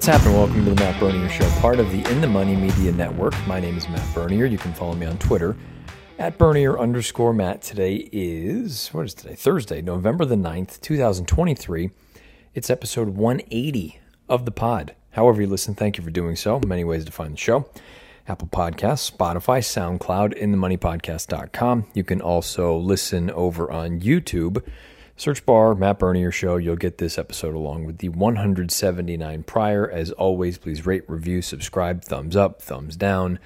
What's happening? Welcome to the Matt Bernier Show, part of the In the Money Media Network. My name is Matt Bernier. You can follow me on Twitter at Bernier underscore Matt. Today is, what is today? Thursday, November the 9th, 2023. It's episode 180 of the pod. However you listen, thank you for doing so. Many ways to find the show. Apple Podcasts, Spotify, SoundCloud, inthemoneypodcast.com. You can also listen over on YouTube. Search bar, Matt Bernier Show. You'll get this episode along with the 179 prior. As always, please rate, review, subscribe, thumbs up, thumbs down,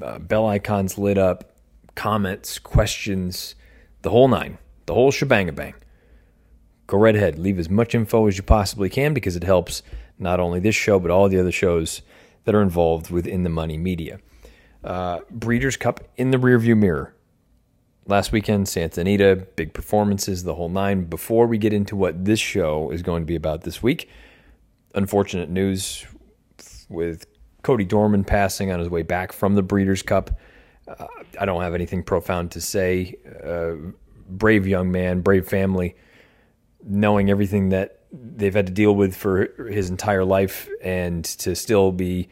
uh, bell icons lit up, comments, questions, the whole nine, the whole shebang bang. Go right ahead. Leave as much info as you possibly can because it helps not only this show, but all the other shows that are involved within the money media. Uh, Breeders' Cup in the rearview mirror. Last weekend, Santa Anita, big performances, the whole nine. Before we get into what this show is going to be about this week, unfortunate news with Cody Dorman passing on his way back from the Breeders' Cup. Uh, I don't have anything profound to say. Uh, brave young man, brave family, knowing everything that they've had to deal with for his entire life, and to still be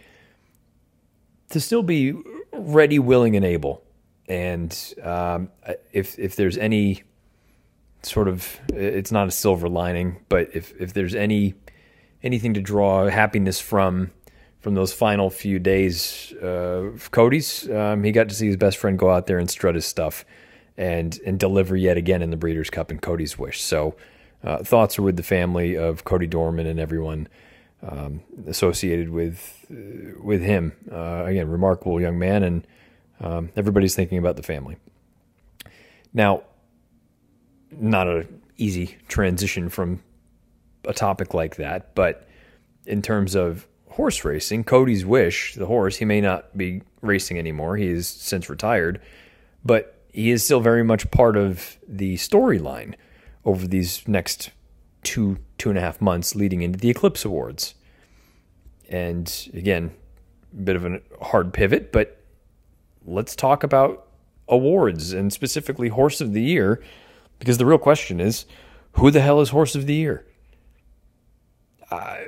to still be ready, willing, and able and um, if if there's any sort of it's not a silver lining, but if if there's any anything to draw happiness from from those final few days uh, of Cody's, um, he got to see his best friend go out there and strut his stuff and and deliver yet again in the Breeders' Cup and Cody's wish. So uh, thoughts are with the family of Cody Dorman and everyone um, associated with uh, with him. Uh, again, remarkable young man and um, everybody's thinking about the family. Now, not an easy transition from a topic like that, but in terms of horse racing, Cody's Wish, the horse, he may not be racing anymore. He is since retired, but he is still very much part of the storyline over these next two, two and a half months leading into the Eclipse Awards. And again, a bit of a hard pivot, but let's talk about awards and specifically Horse of the Year, because the real question is who the hell is Horse of the Year? I,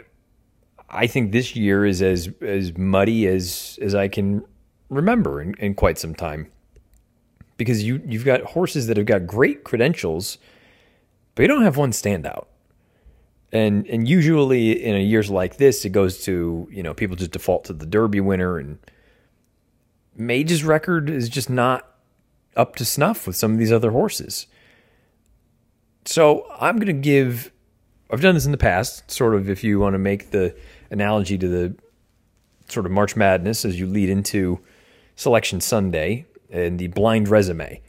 I think this year is as as muddy as as I can remember in, in quite some time. Because you you've got horses that have got great credentials, but you don't have one standout. And and usually in a years like this, it goes to you know people just default to the Derby winner and Mage's record is just not up to snuff with some of these other horses. So I'm going to give, I've done this in the past, sort of if you want to make the analogy to the sort of March Madness as you lead into Selection Sunday and the blind resume.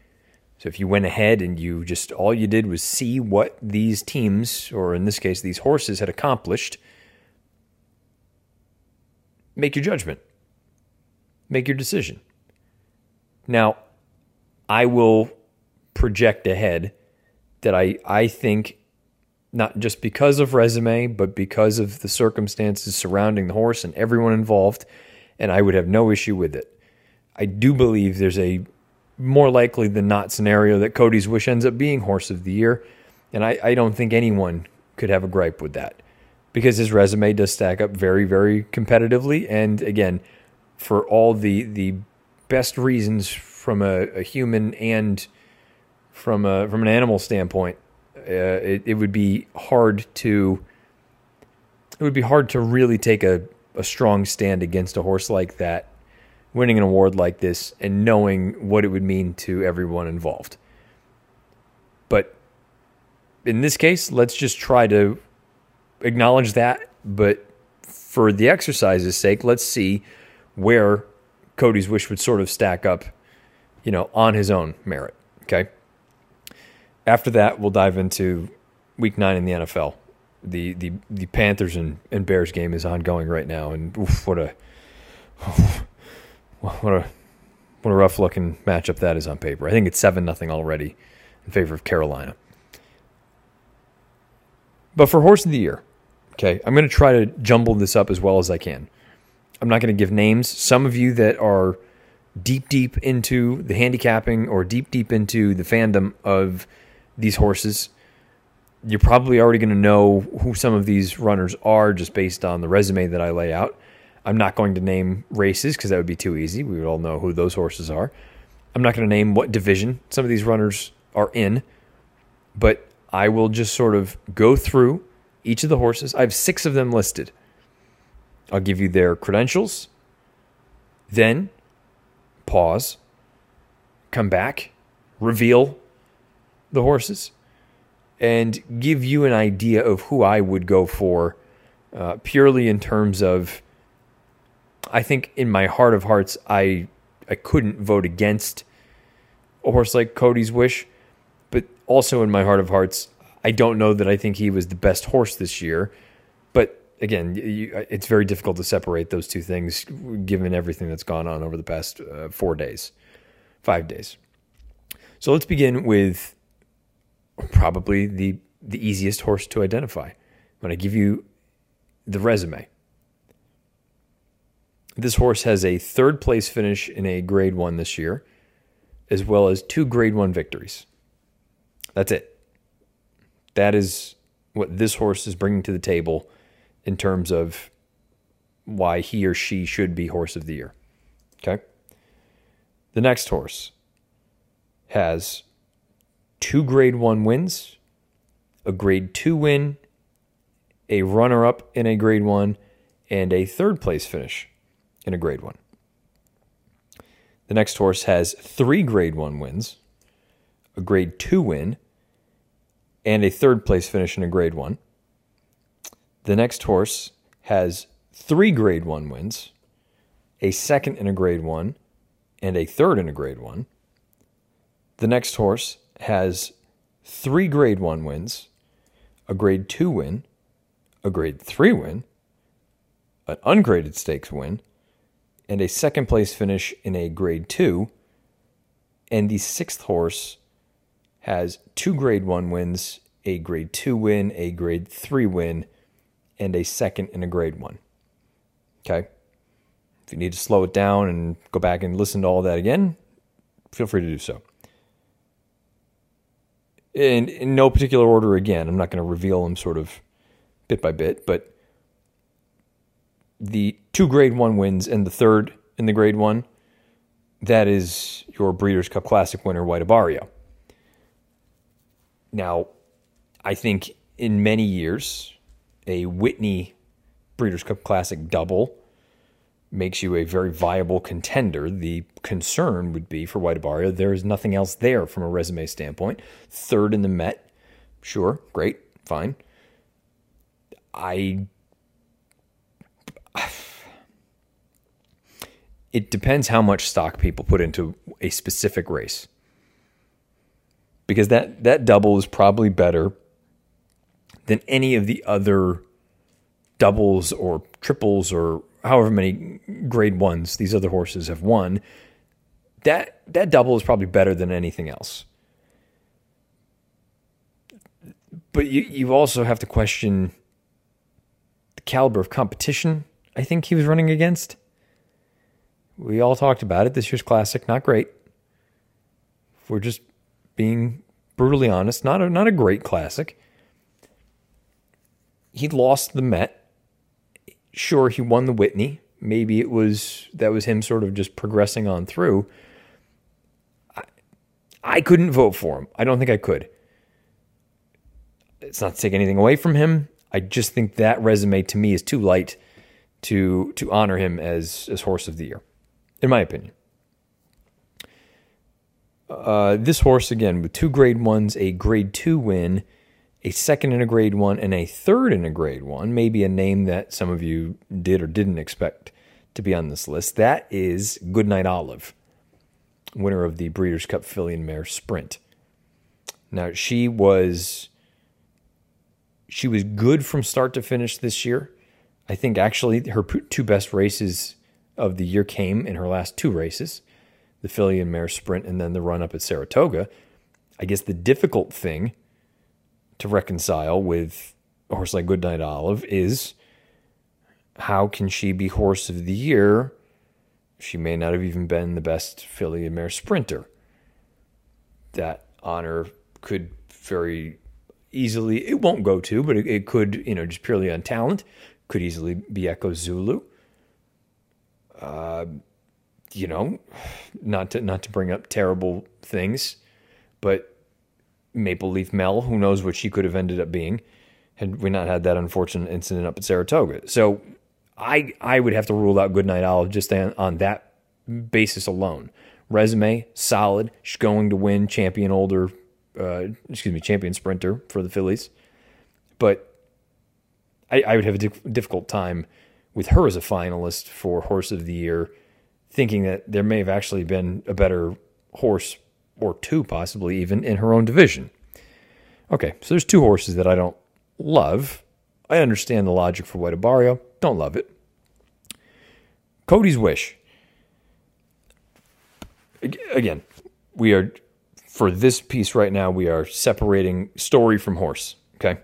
So if you went ahead and you just, all you did was see what these teams, or in this case, these horses had accomplished, make your judgment make your decision. Now, I will project ahead that I, I think not just because of resume, but because of the circumstances surrounding the horse and everyone involved, and I would have no issue with it. I do believe there's a more likely than not scenario that Cody's Wish ends up being horse of the year, and I, I don't think anyone could have a gripe with that because his resume does stack up very, very competitively. And again, for all the the best reasons from a, a human and from a from an animal standpoint. Uh, it, it would be hard to it would be hard to really take a, a strong stand against a horse like that, winning an award like this, and knowing what it would mean to everyone involved. But in this case, let's just try to acknowledge that. But for the exercise's sake, let's see where Cody's wish would sort of stack up, you know, on his own merit. Okay. After that, we'll dive into week nine in the NFL. The the the Panthers and, and Bears game is ongoing right now, and oof, what a what a what a rough looking matchup that is on paper. I think it's seven nothing already in favor of Carolina. But for horse of the year, okay, I'm going to try to jumble this up as well as I can. I'm not going to give names. Some of you that are deep, deep into the handicapping or deep, deep into the fandom of these horses, you're probably already going to know who some of these runners are just based on the resume that I lay out. I'm not going to name races because that would be too easy. We would all know who those horses are. I'm not going to name what division some of these runners are in, but I will just sort of go through each of the horses. I have six of them listed. I'll give you their credentials, then pause, come back, reveal the horses, and give you an idea of who I would go for uh, purely in terms of. I think in my heart of hearts, I I couldn't vote against a horse like Cody's Wish, but also in my heart of hearts, I don't know that I think he was the best horse this year. Again, you, it's very difficult to separate those two things given everything that's gone on over the past uh, four days, five days. So let's begin with probably the the easiest horse to identify. When I give you the resume, this horse has a third place finish in a Grade One this year, as well as two Grade One victories. That's it. That is what this horse is bringing to the table in terms of why he or she should be horse of the year. Okay. The next horse has two grade one wins, a grade two win, a runner up in a grade one, and a third place finish in a grade one. The next horse has three grade one wins, a grade two win, and a third place finish in a grade one. The next horse has three grade one wins, a second in a grade one, and a third in a grade one. The next horse has three grade one wins, a grade two win, a grade three win, an ungraded stakes win, and a second place finish in a grade two. And the sixth horse has two grade one wins, a grade two win, a grade three win, and a second in a grade one. Okay. If you need to slow it down and go back and listen to all that again, feel free to do so. In, in no particular order, again, I'm not going to reveal them sort of bit by bit, but the two grade one wins and the third in the grade one, that is your Breeders' Cup Classic winner, White Abarrio. Now, I think in many years, a Whitney Breeders' Cup Classic double makes you a very viable contender. The concern would be for White Abarrio, there is nothing else there from a resume standpoint. Third in the Met, sure, great, fine. I. It depends how much stock people put into a specific race. Because that, that double is probably better than any of the other doubles or triples or however many grade ones these other horses have won, that that double is probably better than anything else. But you you also have to question the caliber of competition I think he was running against. We all talked about it. This year's classic, not great. If we're just being brutally honest, not a not a great classic he lost the Met. Sure, he won the Whitney. Maybe it was that was him sort of just progressing on through. I, I couldn't vote for him. I don't think I could. It's not to take anything away from him. I just think that resume to me is too light to to honor him as as horse of the year, in my opinion. Uh, this horse again with two grade ones, a grade two win, a second in a grade one, and a third in a grade one, maybe a name that some of you did or didn't expect to be on this list. That is Goodnight Olive, winner of the Breeders' Cup Filly and Mare Sprint. Now she was she was good from start to finish this year. I think actually her two best races of the year came in her last two races, the Filly and Mare Sprint and then the run up at Saratoga. I guess the difficult thing to reconcile with a horse like Goodnight Olive is how can she be horse of the year? She may not have even been the best filly and mare sprinter. That honor could very easily, it won't go to, but it, it could, you know, just purely on talent, could easily be Echo Zulu. Uh, you know, not to not to bring up terrible things, but Maple Leaf Mel, who knows what she could have ended up being had we not had that unfortunate incident up at Saratoga. So I I would have to rule out Goodnight Olive just on, on that basis alone. Resume solid. She's going to win champion older, uh, excuse me, champion sprinter for the Fillies. But I, I would have a difficult time with her as a finalist for Horse of the Year, thinking that there may have actually been a better horse or two, possibly even in her own division. Okay, so there's two horses that I don't love. I understand the logic for White Abarrio. Don't love it. Cody's Wish. Again, we are, for this piece right now, we are separating story from horse. Okay.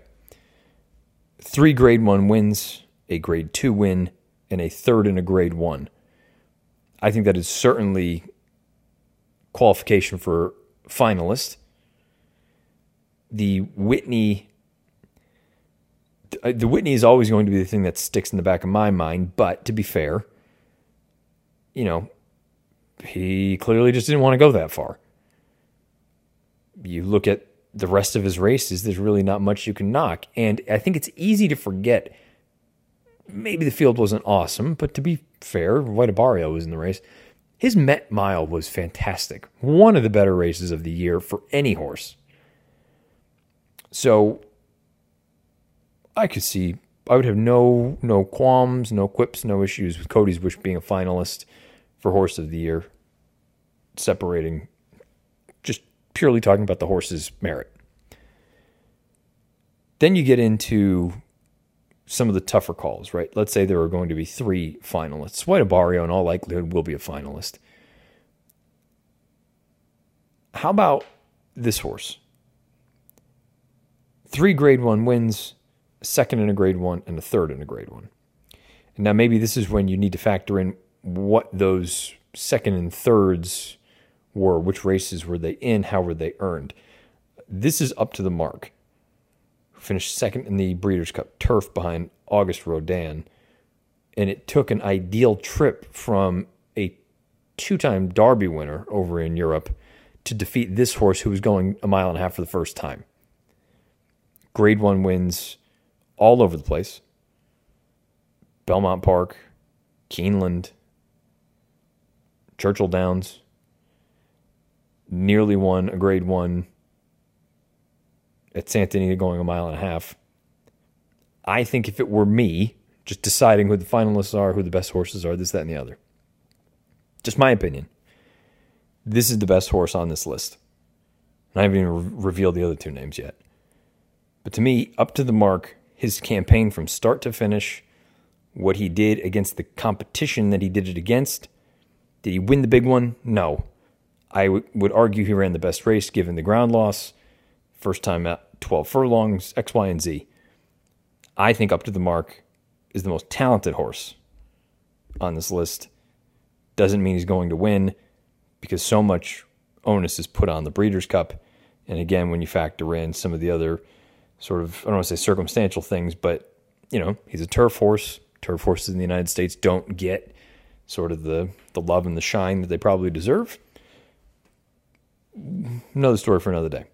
Three grade one wins, a grade two win, and a third and a grade one. I think that is certainly qualification for finalist. The Whitney uh, the Whitney is always going to be the thing that sticks in the back of my mind. But to be fair, you know, he clearly just didn't want to go that far. You look at the rest of his races, there's really not much you can knock. And I think it's easy to forget. Maybe the field wasn't awesome, but to be fair, White was in the race. His Met Mile was fantastic. One of the better races of the year for any horse. So I could see I would have no no qualms, no quips, no issues with Cody's Wish being a finalist for Horse of the Year, separating just purely talking about the horse's merit. Then you get into some of the tougher calls, right? Let's say there are going to be three finalists. White Abarrio, in all likelihood, will be a finalist. How about this horse? Three grade one wins, a second in a grade one, and a third in a grade one. And now maybe this is when you need to factor in what those second and thirds were, which races were they in, how were they earned. This is up to the mark. Finished second in the Breeders' Cup Turf behind Auguste Rodin, and it took an ideal trip from a two-time Derby winner over in Europe to defeat this horse who was going a mile and a half for the first time. Grade one wins all over the place. Belmont Park, Keeneland, Churchill Downs, nearly won a grade one at Santa Anita going a mile and a half. I think if it were me, just deciding who the finalists are, who the best horses are, this, that, and the other. Just my opinion. This is the best horse on this list. And I haven't even re- revealed the other two names yet. But to me, up to the mark, his campaign from start to finish, what he did against the competition that he did it against. Did he win the big one? No. I w- would argue he ran the best race given the ground loss. First time at 12 furlongs, X, Y, and Z. I think up to the mark is the most talented horse on this list. Doesn't mean he's going to win because so much onus is put on the Breeders' Cup. And again, when you factor in some of the other sort of I don't want to say circumstantial things, but you know, he's a turf horse. Turf horses in the United States don't get sort of the the love and the shine that they probably deserve. Another story for another day.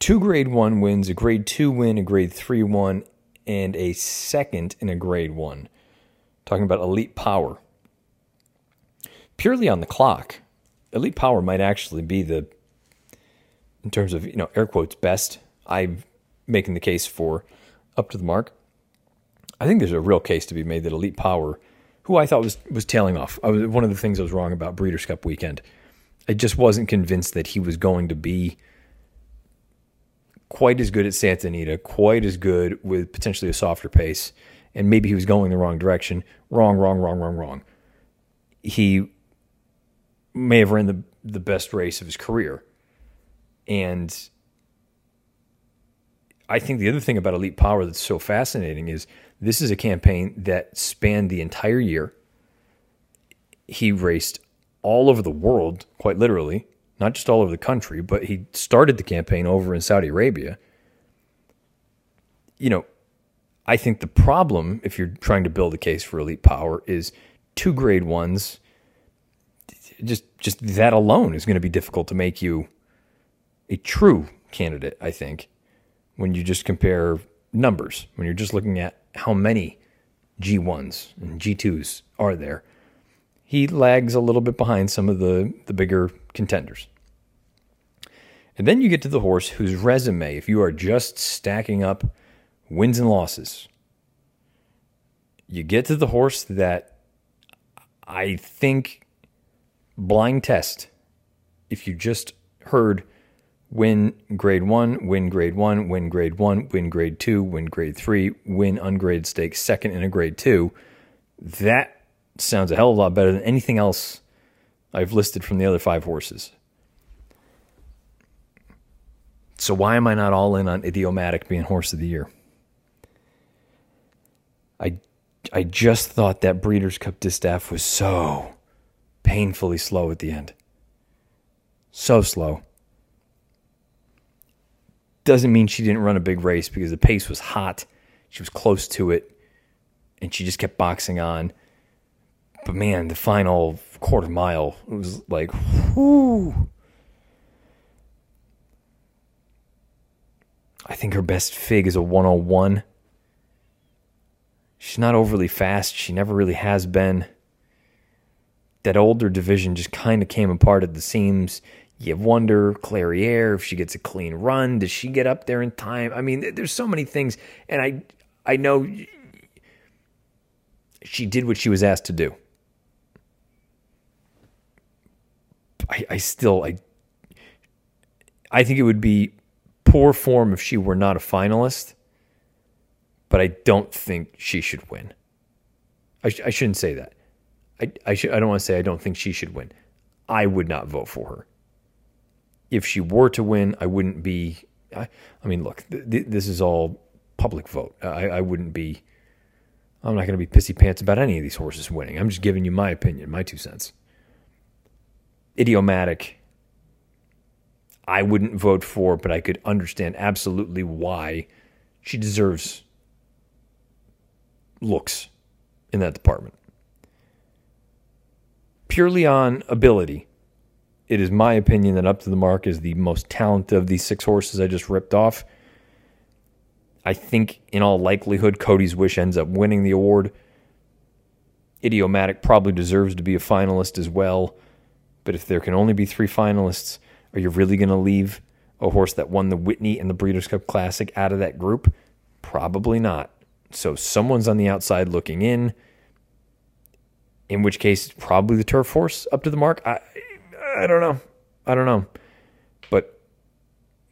Two grade one wins, a grade two win, a grade three one, and a second in a grade one. Talking about elite power. Purely on the clock, elite power might actually be the in terms of you know air quotes best. I'm making the case for up to the mark. I think there's a real case to be made that Elite Power, who I thought was was tailing off. I was one of the things I was wrong about Breeders' Cup weekend. I just wasn't convinced that he was going to be quite as good at Santa Anita, quite as good with potentially a softer pace, and maybe he was going the wrong direction. Wrong, wrong, wrong, wrong, wrong. He may have ran the the best race of his career and I think the other thing about Elite Power that's so fascinating is this is a campaign that spanned the entire year. He raced all over the world, quite literally, not just all over the country, but he started the campaign over in Saudi Arabia. You know, I think the problem, if you're trying to build a case for elite power, is two grade ones. Just, just that alone is going to be difficult to make you a true candidate. I think when you just compare numbers, when you're just looking at how many G1s and G2s are there, he lags a little bit behind some of the, the bigger contenders. And then you get to the horse whose resume, if you are just stacking up wins and losses, you get to the horse that I think blind test, if you just heard win grade one, win grade one, win grade one, win grade two, win grade three, win ungraded stakes second in a grade two, that sounds a hell of a lot better than anything else I've listed from the other five horses. So why am I not all in on Idiomatic being horse of the year? I I just thought that Breeders' Cup Distaff was so painfully slow at the end. So slow. Doesn't mean she didn't run a big race because the pace was hot. She was close to it and she just kept boxing on. But man, the final quarter mile was like, whoo. I think her best fig is a 101. She's not overly fast. She never really has been. That older division just kind of came apart at the seams. You wonder, Clairiere, if she gets a clean run, does she get up there in time? I mean, there's so many things, and I, I know she did what she was asked to do. I, I still, I, I think it would be poor form if she were not a finalist, but I don't think she should win. I, sh- I shouldn't say that. I, I, sh- I don't want to say I don't think she should win. I would not vote for her. If she were to win, I wouldn't be. I, I mean, look, th- th- this is all public vote. I, I wouldn't be. I'm not going to be pissy pants about any of these horses winning. I'm just giving you my opinion, my two cents. Idiomatic I wouldn't vote for, but I could understand absolutely why she deserves looks in that department. Purely on ability, it is my opinion that Up to the Mark is the most talented of these six horses I just ripped off. I think, in all likelihood, Cody's Wish ends up winning the award. Idiomatic probably deserves to be a finalist as well. But if there can only be three finalists, are you really going to leave a horse that won the Whitney and the Breeders' Cup Classic out of that group? Probably not. So someone's on the outside looking in. In which case, probably the turf horse up to the mark. I, I don't know. I don't know. But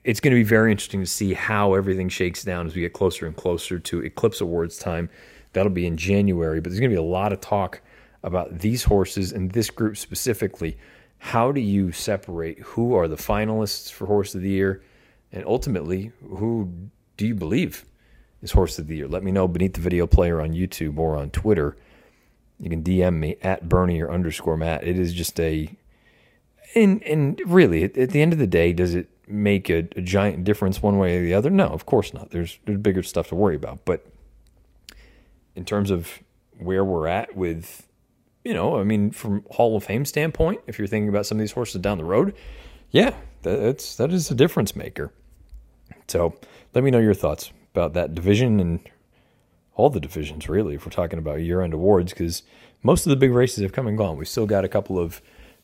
it's going to be very interesting to see how everything shakes down as we get closer and closer to Eclipse Awards time. That'll be in January. But there's going to be a lot of talk about these horses and this group specifically how do you separate who are the finalists for Horse of the Year and ultimately who do you believe is Horse of the Year? Let me know beneath the video player on YouTube or on Twitter. You can DM me at Bernier underscore Matt. It is just a, and and really, at, at the end of the day, does it make a, a, giant difference one way or the other? No, of course not. There's there's bigger stuff to worry about. But in terms of where we're at with you know, I mean, from Hall of Fame standpoint, if you're thinking about some of these horses down the road, yeah, that's that is a difference maker. So let me know your thoughts about that division and all the divisions, really, if we're talking about year end awards, because most of the big races have come and gone. We've still got a couple of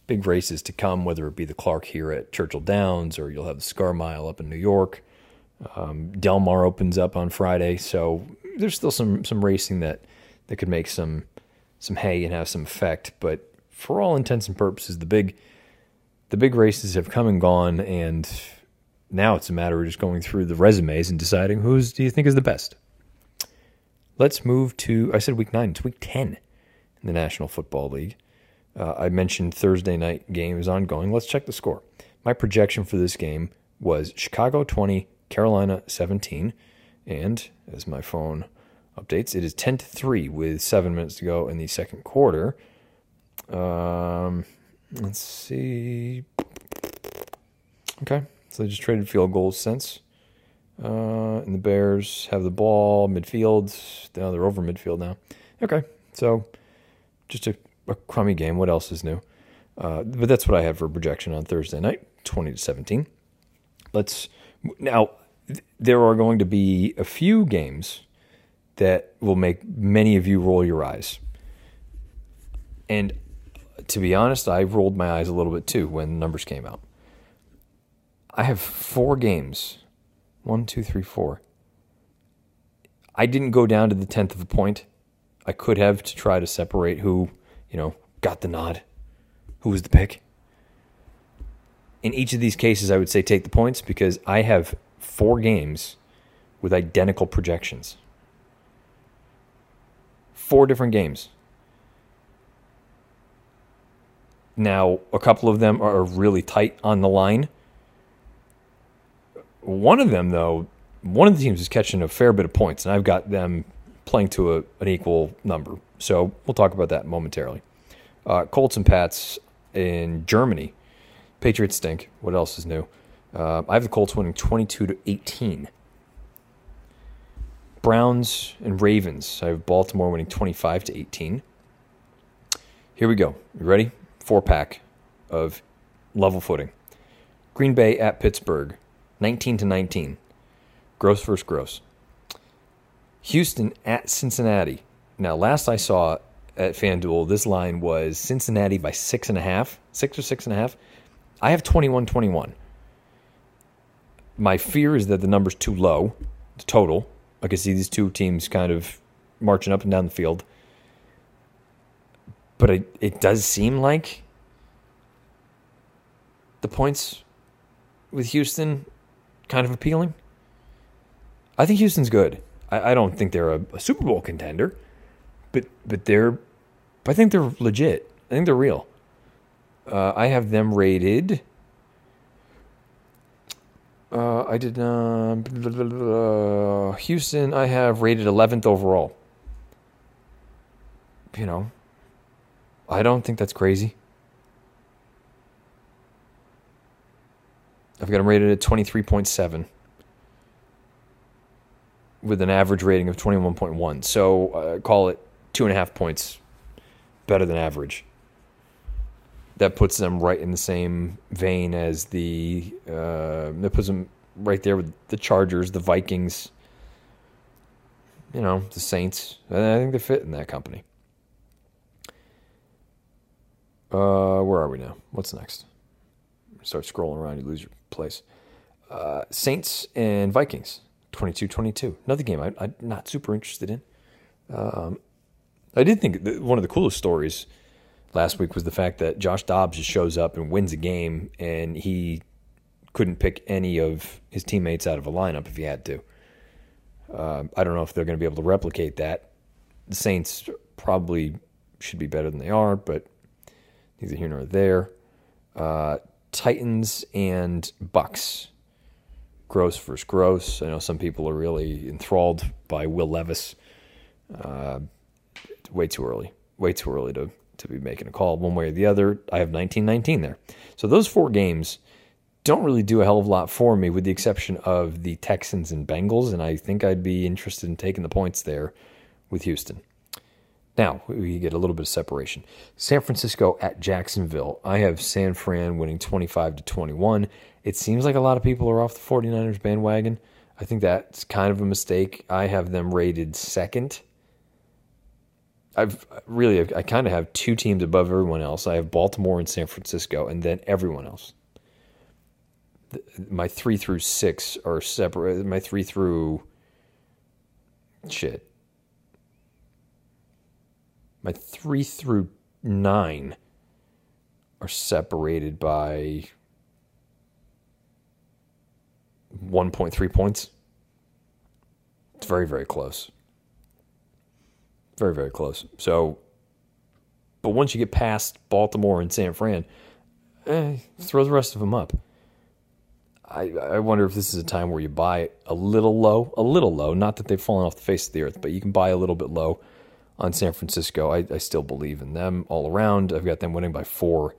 big races to come, whether it be the Clark here at Churchill Downs or you'll have the Cigar Mile up in New York. Um, Del Mar opens up on Friday, so there's still some some racing that that could make some some hay and have some effect. But for all intents and purposes, the big the big races have come and gone, and now it's a matter of just going through the resumes and deciding who's do you think is the best. Let's move to I said week nine. It's week ten in the National Football League. Uh, I mentioned Thursday night game is ongoing. Let's check the score. My projection for this game was Chicago 20, Carolina 17. And as my phone updates. It is 10 to 3 with seven minutes to go in the second quarter. Um, let's see. Okay, so they just traded field goals since. Uh, and the Bears have the ball midfield. Now they're over midfield now. Okay, so just a, a crummy game. What else is new? Uh, but that's what I have for projection on Thursday night, twenty to seventeen. Let's now. There are going to be a few games that will make many of you roll your eyes, and to be honest, I rolled my eyes a little bit too when the numbers came out. I have four games one, two, three, four. I didn't go down to the tenth of a point. I could have to try to separate who, you know, got the nod, who was the pick. In each of these cases, I would say take the points because I have four games with identical projections. Four different games. Now, a couple of them are really tight on the line. One of them, though, one of the teams is catching a fair bit of points, and I've got them playing to a, an equal number. So we'll talk about that momentarily. Uh, Colts and Pats in Germany. Patriots stink. What else is new? Uh, I have the Colts winning 22 to 18. Browns and Ravens. I have Baltimore winning 25 to 18. Here we go. You ready? Four pack of level footing. Green Bay at Pittsburgh. 19 to 19. Gross versus gross. Houston at Cincinnati. Now, last I saw at FanDuel, this line was Cincinnati by six and a half, six or six and a half. I have 21 21. My fear is that the number's too low, the total. I can see these two teams kind of marching up and down the field. But it, it does seem like the points with Houston kind of appealing. I think Houston's good. I, I don't think they're a, a, Super Bowl contender, but but they're, I think they're legit. I think they're real. Uh, I have them rated. Uh, I did uh, Houston. I have rated 11th overall. You know, I don't think that's crazy. I've got them rated at 23.7 with an average rating of 21.1. So uh, call it two and a half points better than average. That puts them right in the same vein as the. Uh, that puts them right there with the Chargers, the Vikings, you know, the Saints. I think they fit in that company. Uh, where are we now? What's next? Start scrolling around, you lose your place. Uh, Saints and Vikings, 22 22. Another game I, am not super interested in. Um, I did think one of the coolest stories last week was the fact that Josh Dobbs just shows up and wins a game, and he couldn't pick any of his teammates out of a lineup if he had to. Uh, I don't know if they're going to be able to replicate that. The Saints probably should be better than they are, but neither here nor there. Uh, Titans and Bucks. Gross versus gross. I know some people are really enthralled by Will Levis. Uh, way too early. Way too early to, to be making a call one way or the other. I have 1919 there. So those four games don't really do a hell of a lot for me, with the exception of the Texans and Bengals. And I think I'd be interested in taking the points there with Houston. Now we get a little bit of separation. San Francisco at Jacksonville. I have San Fran winning 25 to 21. It seems like a lot of people are off the 49ers bandwagon. I think that's kind of a mistake. I have them rated second. I've really, I kind of have two teams above everyone else. I have Baltimore and San Francisco, and then everyone else. My three through six are separate. My three through shit my three through nine are separated by 1.3 points. It's very, very close. Very, very close. So, but once you get past Baltimore and San Fran, eh, throw the rest of them up. I, I wonder if this is a time where you buy a little low, a little low. Not that they've fallen off the face of the earth, but you can buy a little bit low on San Francisco. I, I still believe in them all around. I've got them winning by four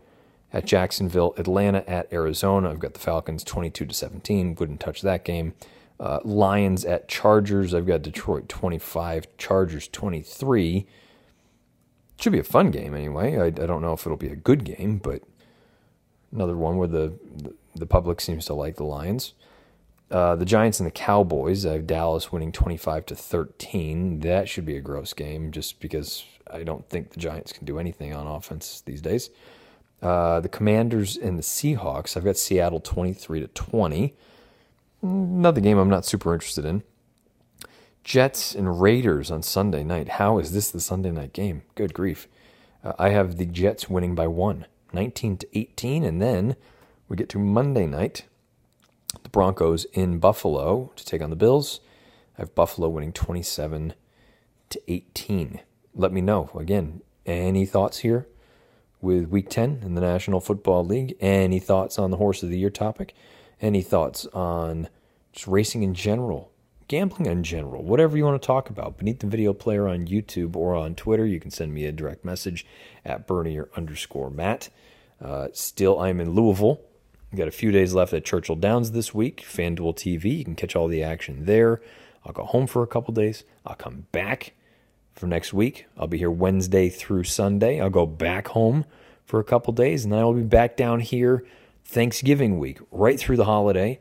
at Jacksonville, Atlanta at Arizona. I've got the Falcons 22 to 17. Wouldn't touch that game. Uh, Lions at Chargers. I've got Detroit 25, Chargers 23. Should be a fun game anyway. I, I don't know if it'll be a good game, but another one where the the public seems to like the Lions. Uh, the Giants and the Cowboys. I have Dallas winning 25 to 13. That should be a gross game just because I don't think the Giants can do anything on offense these days. Uh, the Commanders and the Seahawks. I've got Seattle 23 to 20. Another game I'm not super interested in. Jets and Raiders on Sunday night. How is this the Sunday night game? Good grief. Uh, I have the Jets winning by one, 19 to 18. And then we get to Monday night. The Broncos in Buffalo to take on the Bills. I have Buffalo winning 27 to 18. Let me know. Again, any thoughts here? with Week 10 in the National Football League. Any thoughts on the Horse of the Year topic? Any thoughts on just racing in general, gambling in general, whatever you want to talk about? Beneath the video player on YouTube or on Twitter, you can send me a direct message at Bernier underscore Matt. Uh, still, I'm in Louisville. We've got a few days left at Churchill Downs this week. FanDuel TV, you can catch all the action there. I'll go home for a couple days. I'll come back for next week. I'll be here Wednesday through Sunday. I'll go back home for a couple days, and then I'll be back down here Thanksgiving week, right through the holiday.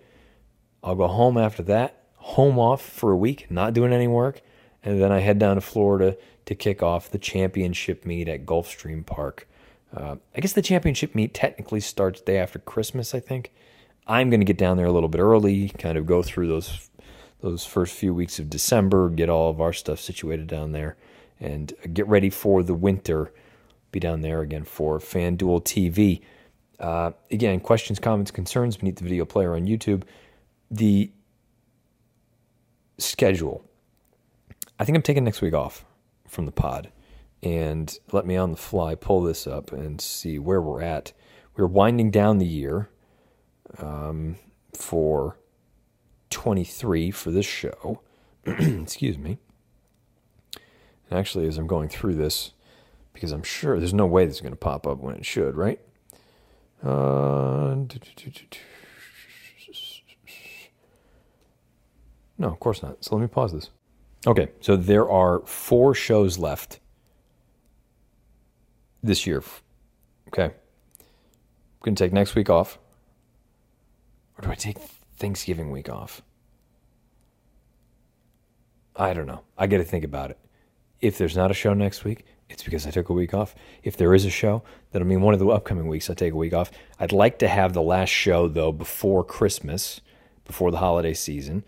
I'll go home after that, home off for a week, not doing any work, and then I head down to Florida to kick off the championship meet at Gulfstream Park. Uh, I guess the championship meet technically starts day after Christmas. I think I'm going to get down there a little bit early, kind of go through those those first few weeks of December, get all of our stuff situated down there, and get ready for the winter. Be down there again for FanDuel TV. Uh, again, questions, comments, concerns beneath the video player on YouTube. The schedule. I think I'm taking next week off from the pod. And let me on the fly pull this up and see where we're at. We're winding down the year um, for 23 for this show. Excuse me. And actually, as I'm going through this, because I'm sure there's no way this is going to pop up when it should, right? Uh, no, of course not. So let me pause this. Okay, so there are four shows left this year. Okay. I'm going to take next week off. Or do I take Thanksgiving week off. I don't know. I got to think about it. If there's not a show next week, it's because I took a week off. If there is a show, that'll mean one of the upcoming weeks I take a week off. I'd like to have the last show though before Christmas, before the holiday season.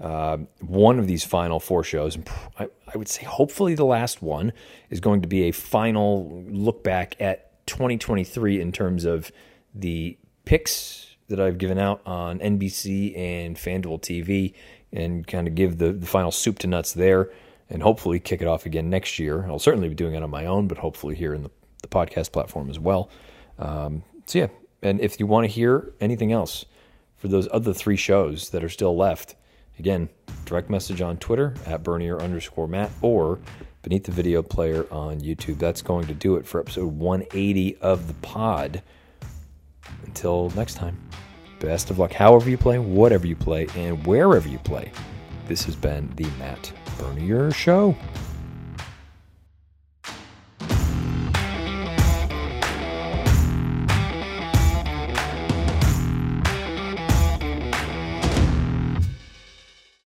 Uh, one of these final four shows, I, I would say hopefully the last one, is going to be a final look back at 2023 in terms of the picks that I've given out on NBC and FanDuel TV and kind of give the, the final soup to nuts there and hopefully kick it off again next year. I'll certainly be doing it on my own, but hopefully here in the, the podcast platform as well. Um, so, yeah. And if you want to hear anything else for those other three shows that are still left, again, direct message on Twitter at Bernier underscore Matt or beneath the video player on YouTube. That's going to do it for episode 180 of the pod. Until next time, best of luck, however you play, whatever you play, and wherever you play. This has been the Matt Bernier Show.